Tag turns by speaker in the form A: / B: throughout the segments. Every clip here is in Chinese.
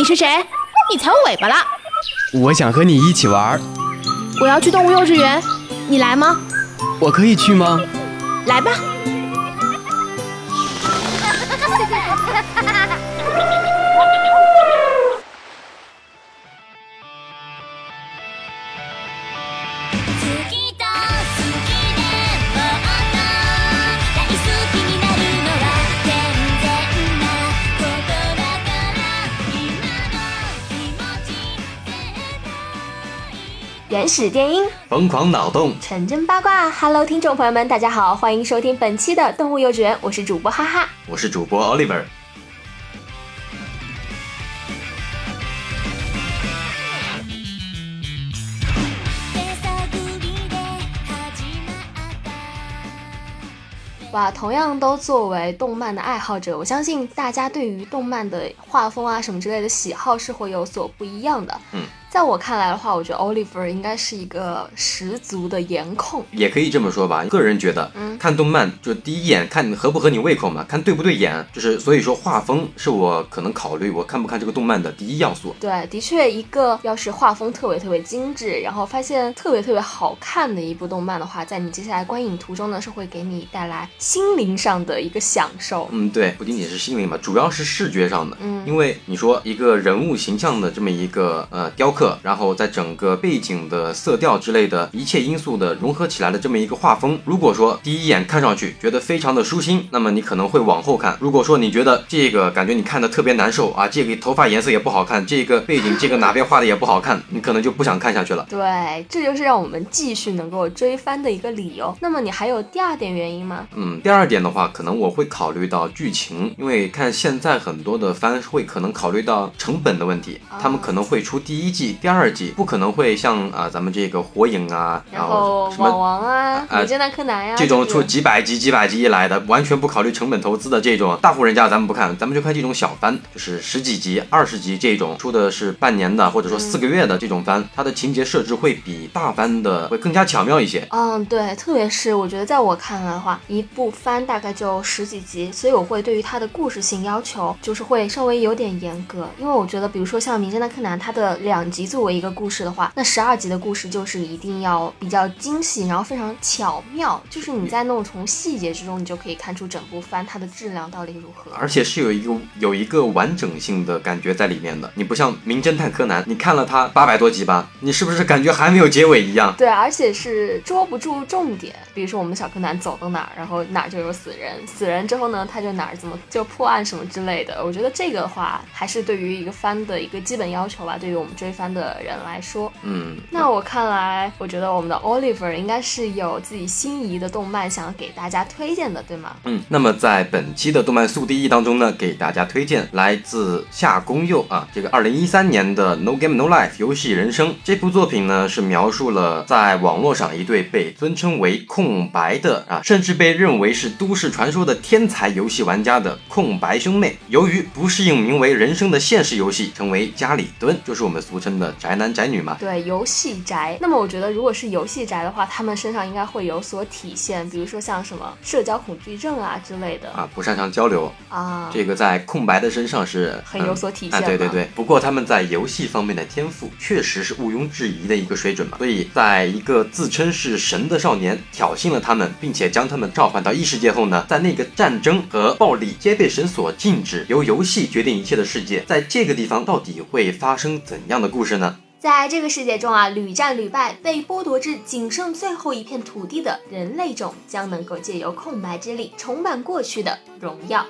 A: 你是谁？你踩我尾巴了！
B: 我想和你一起玩。
A: 我要去动物幼稚园，你来吗？
B: 我可以去吗？
A: 来吧。原始电音，
C: 疯狂脑洞，
A: 纯真八卦。Hello，听众朋友们，大家好，欢迎收听本期的动物幼稚园，我是主播哈哈，
C: 我是主播 Oliver。
A: 哇，同样都作为动漫的爱好者，我相信大家对于动漫的画风啊什么之类的喜好是会有所不一样的。
C: 嗯。
A: 在我看来的话，我觉得 Oliver 应该是一个十足的颜控，
C: 也可以这么说吧。个人觉得，嗯，看动漫就第一眼看合不合你胃口嘛，看对不对眼，就是所以说画风是我可能考虑我看不看这个动漫的第一要素。
A: 对，的确，一个要是画风特别特别精致，然后发现特别特别好看的一部动漫的话，在你接下来观影途中呢，是会给你带来心灵上的一个享受。
C: 嗯，对，不仅仅是心灵嘛，主要是视觉上的。嗯，因为你说一个人物形象的这么一个呃雕刻，然后在整。整个背景的色调之类的一切因素的融合起来的这么一个画风，如果说第一眼看上去觉得非常的舒心，那么你可能会往后看；如果说你觉得这个感觉你看的特别难受啊，这个头发颜色也不好看，这个背景这个哪边画的也不好看，你可能就不想看下去了。
A: 对，这就是让我们继续能够追番的一个理由。那么你还有第二点原因吗？
C: 嗯，第二点的话，可能我会考虑到剧情，因为看现在很多的番会可能考虑到成本的问题，他们可能会出第一季、第二季，不可能会像啊咱们这个火影啊，
A: 然后
C: 什么
A: 网王啊、名侦探柯南呀，
C: 这种出几百集、几百集一来的，完全不考虑成本投资的这种大户人家，咱们不看，咱们就看这种小番，就是十几集、二十集这种出的是半年的或者说四个月的这种番，它的情节设置会比大番的会更加巧妙一些。
A: 嗯，对，特别是我觉得在我看来的话，一部番大概就十几集，所以我会对于它的故事性要求就是会稍微有点严格，因为我觉得比如说像名侦探柯南，它的两集作为一个故事的话，那十二集的故事就是一定要比较精细，然后非常巧妙，就是你在那种从细节之中，你就可以看出整部番它的质量到底如何，
C: 而且是有一个有一个完整性的感觉在里面的。你不像名侦探柯南，你看了它八百多集吧，你是不是感觉还没有结尾一样？
A: 对，而且是捉不住重点。比如说我们小柯南走到哪儿，然后哪儿就有死人，死人之后呢，他就哪儿怎么就破案什么之类的。我觉得这个的话，还是对于一个番的一个基本要求吧。对于我们追番的人来说，
C: 嗯。
A: 那我看来，我觉得我们的 Oliver 应该是有自己心仪的动漫想要给大家推荐的，对吗？
C: 嗯，那么在本期的动漫速递一当中呢，给大家推荐来自夏宫佑啊，这个二零一三年的 No Game No Life 游戏人生这部作品呢，是描述了在网络上一对被尊称为空白的啊，甚至被认为是都市传说的天才游戏玩家的空白兄妹，由于不适应名为人生的现实游戏，成为家里蹲，就是我们俗称的宅男宅女嘛。
A: 对，游戏。戏宅，那么我觉得如果是游戏宅的话，他们身上应该会有所体现，比如说像什么社交恐惧症啊之类的
C: 啊，不擅长交流
A: 啊，
C: 这个在空白的身上是
A: 很有所体现。
C: 对对对，不过他们在游戏方面的天赋确实是毋庸置疑的一个水准嘛，所以在一个自称是神的少年挑衅了他们，并且将他们召唤到异世界后呢，在那个战争和暴力皆被神所禁止，由游戏决定一切的世界，在这个地方到底会发生怎样的故故事呢？
A: 在这个世界中啊，屡战屡败，被剥夺至仅剩最后一片土地的人类种，将能够借由空白之力重返过去的荣耀。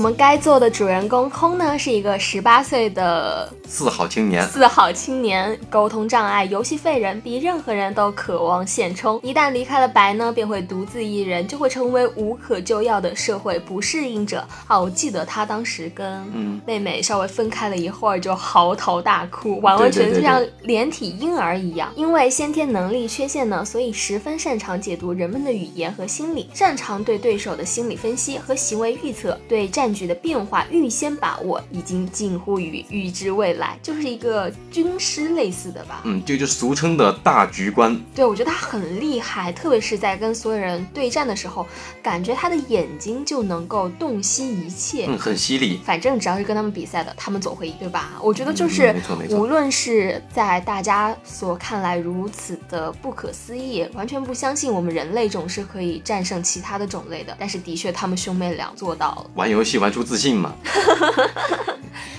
A: 们该做的主人公空呢，是一个十八岁的
C: 四好青年。
A: 四好青年，沟通障碍，游戏废人，比任何人都渴望现充。一旦离开了白呢，便会独自一人，就会成为无可救药的社会不适应者。啊，我记得他当时跟妹妹稍微分开了一会儿，就嚎啕大哭，完完全全像连体婴儿一样。因为先天能力缺陷呢，所以十分擅长解读人们的语言和心理，擅长对对手的心理分析和行为预测，对战局的变化预先把握，已经近乎于预知未来，就是一个军师类似的吧。
C: 嗯，这就俗称的大局观。
A: 对，我觉得他很厉害，特别是在跟所有人对战的时候，感觉他的眼睛就能够洞悉一切。
C: 嗯，很犀利。
A: 反正只要是跟他们比赛的，他们总会赢，对吧？我觉得就是，
C: 没错没错。
A: 无论是在大家所看来如此的不可思议，完全不相信我们人类种是可以战胜其他的种类的，但是的确他们兄妹俩做到了。
C: 玩游戏玩出自信嘛。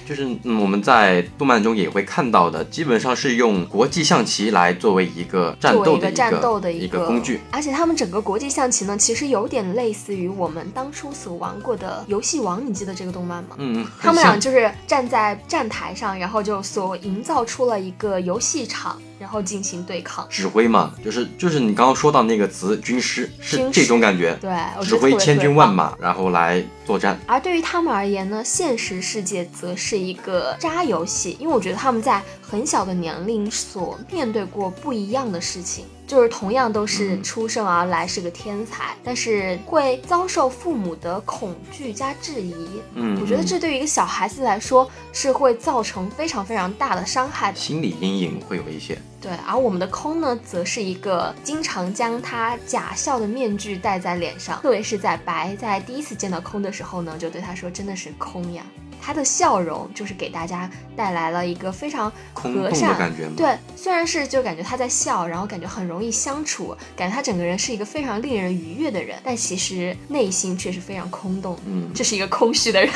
C: 就是嗯，我们在动漫中也会看到的，基本上是用国际象棋来作为一个战斗的一个工具，
A: 而且他们整个国际象棋呢，其实有点类似于我们当初所玩过的游戏王，你记得这个动漫吗？
C: 嗯，
A: 他们俩就是站在站台上，然后就所营造出了一个游戏场。然后进行对抗，
C: 指挥嘛，就是就是你刚刚说到那个词，军师是这种感觉，
A: 对，
C: 指挥千军万马，然后来作战。
A: 而对于他们而言呢，现实世界则是一个渣游戏，因为我觉得他们在很小的年龄所面对过不一样的事情。就是同样都是出生而来是个天才，但是会遭受父母的恐惧加质疑。
C: 嗯，
A: 我觉得这对于一个小孩子来说是会造成非常非常大的伤害，
C: 心理阴影会有一些。
A: 对，而我们的空呢，则是一个经常将他假笑的面具戴在脸上，特别是在白在第一次见到空的时候呢，就对他说：“真的是空呀。”他的笑容就是给大家带来了一个非常和善
C: 的感觉。
A: 对，虽然是就感觉他在笑，然后感觉很容易相处，感觉他整个人是一个非常令人愉悦的人，但其实内心却是非常空洞。
C: 嗯，
A: 这是一个空虚的人。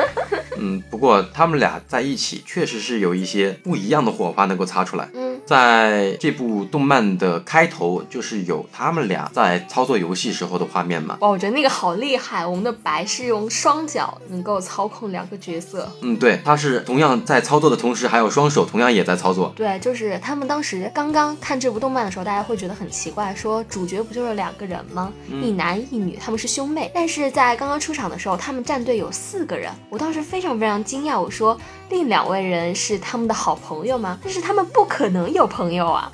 C: 嗯，不过他们俩在一起确实是有一些不一样的火花能够擦出来。
A: 嗯。
C: 在这部动漫的开头，就是有他们俩在操作游戏时候的画面嘛？
A: 哇，我觉得那个好厉害！我们的白是用双脚能够操控两个角色。
C: 嗯，对，他是同样在操作的同时，还有双手同样也在操作。
A: 对，就是他们当时刚刚看这部动漫的时候，大家会觉得很奇怪，说主角不就是两个人吗？一男一女，他们是兄妹。但是在刚刚出场的时候，他们战队有四个人，我当时非常非常惊讶，我说另两位人是他们的好朋友吗？但是他们不可能。有朋友啊，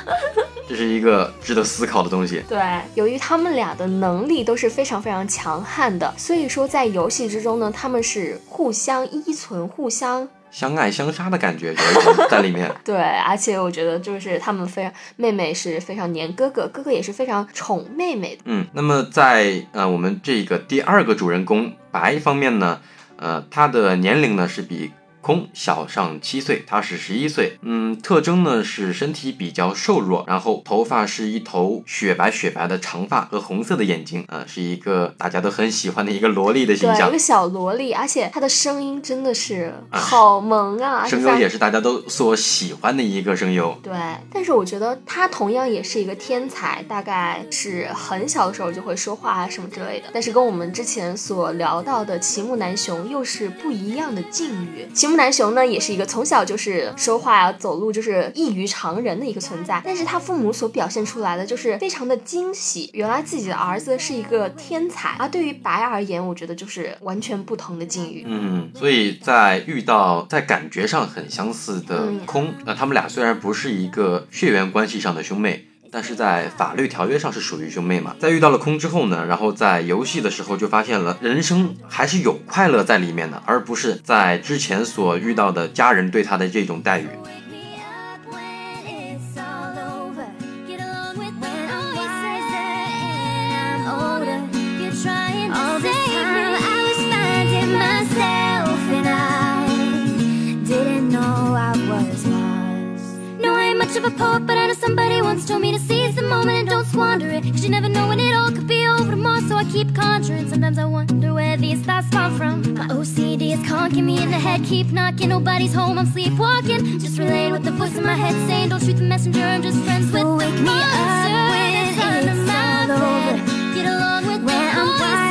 C: 这是一个值得思考的东西。
A: 对，由于他们俩的能力都是非常非常强悍的，所以说在游戏之中呢，他们是互相依存、互相
C: 相爱相杀的感觉有一种在里面。
A: 对，而且我觉得就是他们非常妹妹是非常黏哥哥，哥哥也是非常宠妹妹的。
C: 嗯，那么在呃我们这个第二个主人公白方面呢，呃他的年龄呢是比。空小上七岁，他是十一岁。嗯，特征呢是身体比较瘦弱，然后头发是一头雪白雪白的长发和红色的眼睛，啊，是一个大家都很喜欢的一个萝莉的形象，
A: 一个小萝莉，而且她的声音真的是好萌啊，
C: 声优也是大家都所喜欢的一个声优。
A: 对，但是我觉得她同样也是一个天才，大概是很小的时候就会说话啊什么之类的，但是跟我们之前所聊到的齐木楠雄又是不一样的境遇。齐木。南雄呢，也是一个从小就是说话啊、走路就是异于常人的一个存在，但是他父母所表现出来的就是非常的惊喜，原来自己的儿子是一个天才。而对于白而言，我觉得就是完全不同的境遇。
C: 嗯，所以在遇到在感觉上很相似的空，那他们俩虽然不是一个血缘关系上的兄妹。但是在法律条约上是属于兄妹嘛？在遇到了空之后呢，然后在游戏的时候就发现了人生还是有快乐在里面的，而不是在之前所遇到的家人对他的这种待遇。of a poet, but I know somebody once told me squander it. Cause you never know when it all could be over tomorrow, so I keep conjuring. Sometimes I wonder where these thoughts come from. My OCD is conking me in the head, keep knocking. Nobody's home, I'm sleepwalking. Just relaying what the voice in my head saying. Don't shoot the messenger, I'm just friends with so wake me up when it's all over. Get along with when the voices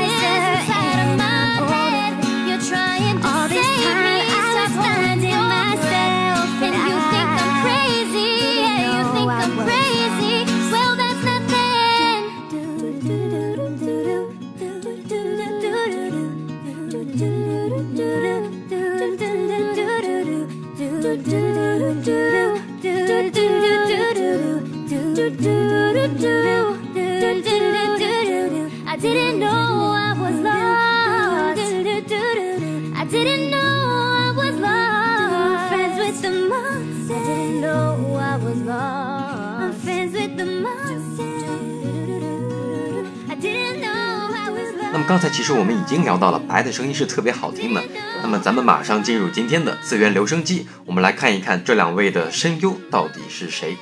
C: 刚才其实我们已经聊到了白的声音是特别好听的，那么咱们马上进入今天的次元留声机，我们来看一看这两位的声优到底是谁。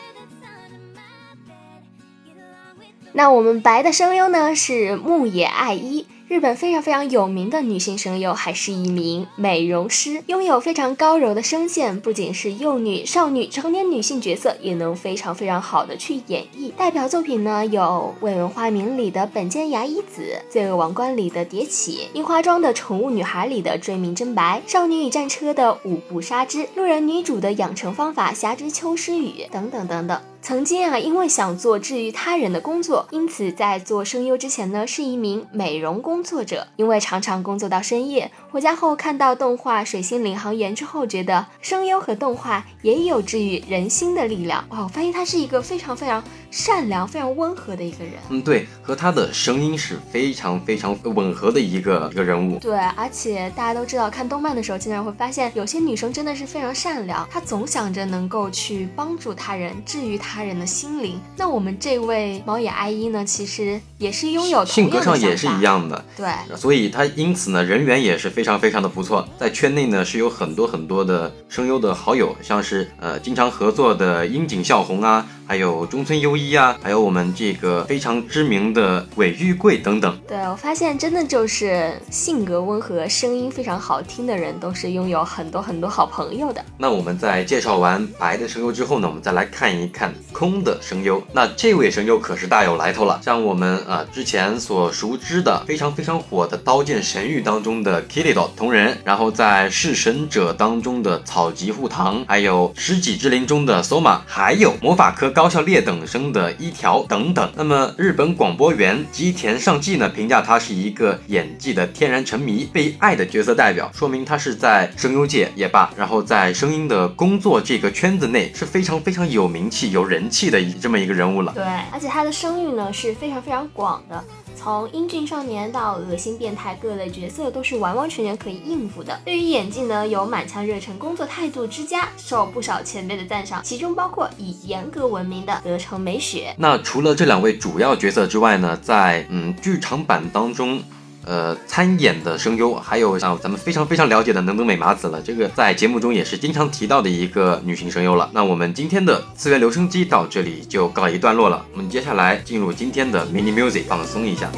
A: 那我们白的声优呢是牧野爱一。日本非常非常有名的女性声优，还是一名美容师，拥有非常高柔的声线，不仅是幼女、少女、成年女性角色，也能非常非常好的去演绎。代表作品呢有《未闻花名》里的本间牙衣子，《罪恶王冠》里的蝶起，《樱花庄的宠物女孩》里的追名真白，《少女与战车》的五步杀之，路人女主的养成方法侠之秋诗雨等等等等。曾经啊，因为想做治愈他人的工作，因此在做声优之前呢，是一名美容工作者。因为常常工作到深夜，回家后看到动画《水星领航员》之后，觉得声优和动画也有治愈人心的力量。哇，我发现他是一个非常非常。善良、非常温和的一个人，
C: 嗯，对，和他的声音是非常非常吻合的一个一个人物。
A: 对，而且大家都知道，看动漫的时候，经常会发现有些女生真的是非常善良，她总想着能够去帮助他人、治愈他人的心灵。那我们这位猫眼爱一呢，其实也是拥有
C: 性格上也是一样的，
A: 对，
C: 所以他因此呢，人缘也是非常非常的不错，在圈内呢是有很多很多的声优的好友，像是呃经常合作的樱井孝宏啊。还有中村优一啊，还有我们这个非常知名的尾玉贵等等。
A: 对我发现，真的就是性格温和、声音非常好听的人，都是拥有很多很多好朋友的。
C: 那我们在介绍完白的声优之后呢，我们再来看一看空的声优。那这位声优可是大有来头了，像我们啊之前所熟知的非常非常火的《刀剑神域》当中的 Kirido 同人，然后在《弑神者》当中的草吉护堂，还有《十几之灵》中的 Soma，还有魔法科。高校劣等生的一条等等。那么日本广播员吉田尚纪呢，评价他是一个演技的天然沉迷、被爱的角色代表，说明他是在声优界也罢，然后在声音的工作这个圈子内是非常非常有名气、有人气的这么一个人物了。
A: 对，而且他的声誉呢是非常非常广的。从英俊少年到恶心变态，各类角色都是完完全全可以应付的。对于演技呢，有满腔热忱，工作态度之佳，受不少前辈的赞赏，其中包括以严格闻名的德城美雪。
C: 那除了这两位主要角色之外呢，在嗯剧场版当中。呃，参演的声优还有像咱们非常非常了解的能登美麻子了，这个在节目中也是经常提到的一个女性声优了。那我们今天的次元留声机到这里就告一段落了，我们接下来进入今天的 mini music，放松一下。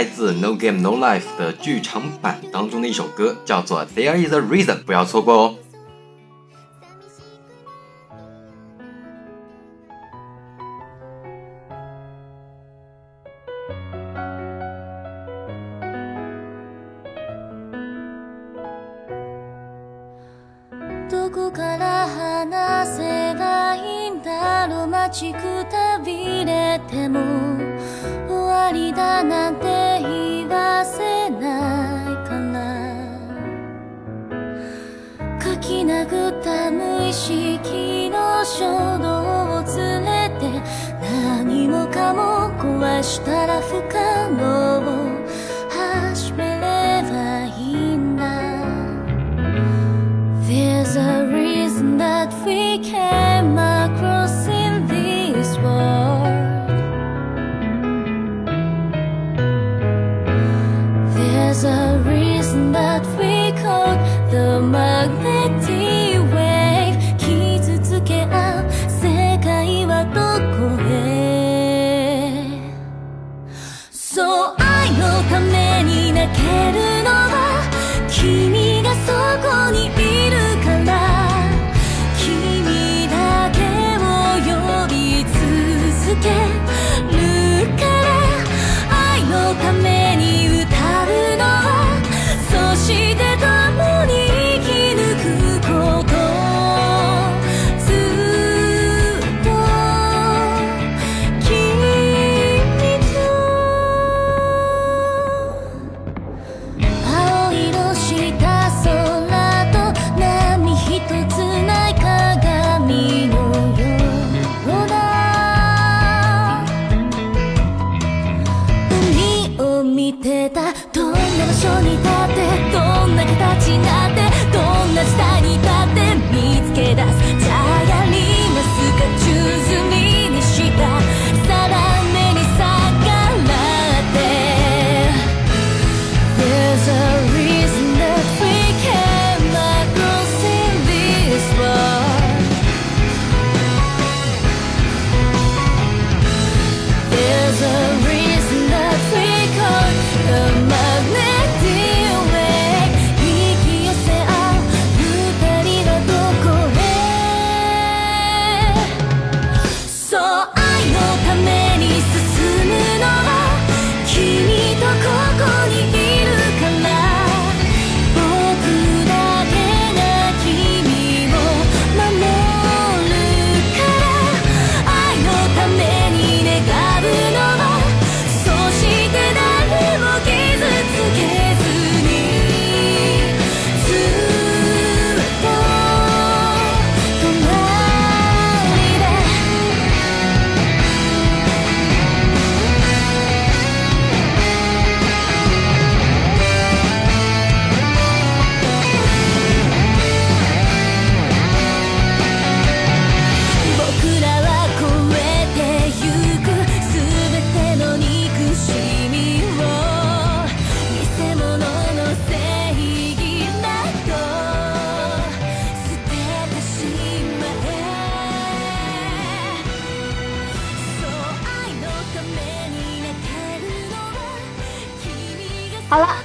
C: 来自 No Game No Life 的剧场版当中的一首歌，叫做 There Is a Reason，不要错过哦。
D: どこから話せばいいんだろう待ちくたびれても終わりだなんて 出せないから書き殴った無意識の衝動を連れて何もかも壊したら不可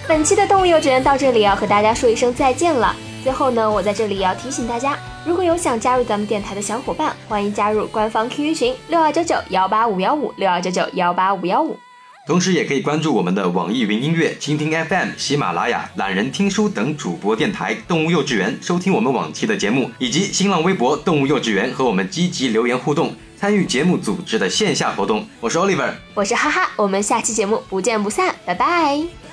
A: 本期的动物幼稚园到这里要和大家说一声再见了。最后呢，我在这里要提醒大家，如果有想加入咱们电台的小伙伴，欢迎加入官方 QQ 群六二九九幺八五幺五六二九九幺八五幺五。
C: 同时，也可以关注我们的网易云音乐、蜻蜓 FM、喜马拉雅、懒人听书等主播电台“动物幼稚园”，收听我们往期的节目，以及新浪微博“动物幼稚园”和我们积极留言互动，参与节目组织的线下活动。我是 Oliver，
A: 我是哈哈，我们下期节目不见不散，拜拜。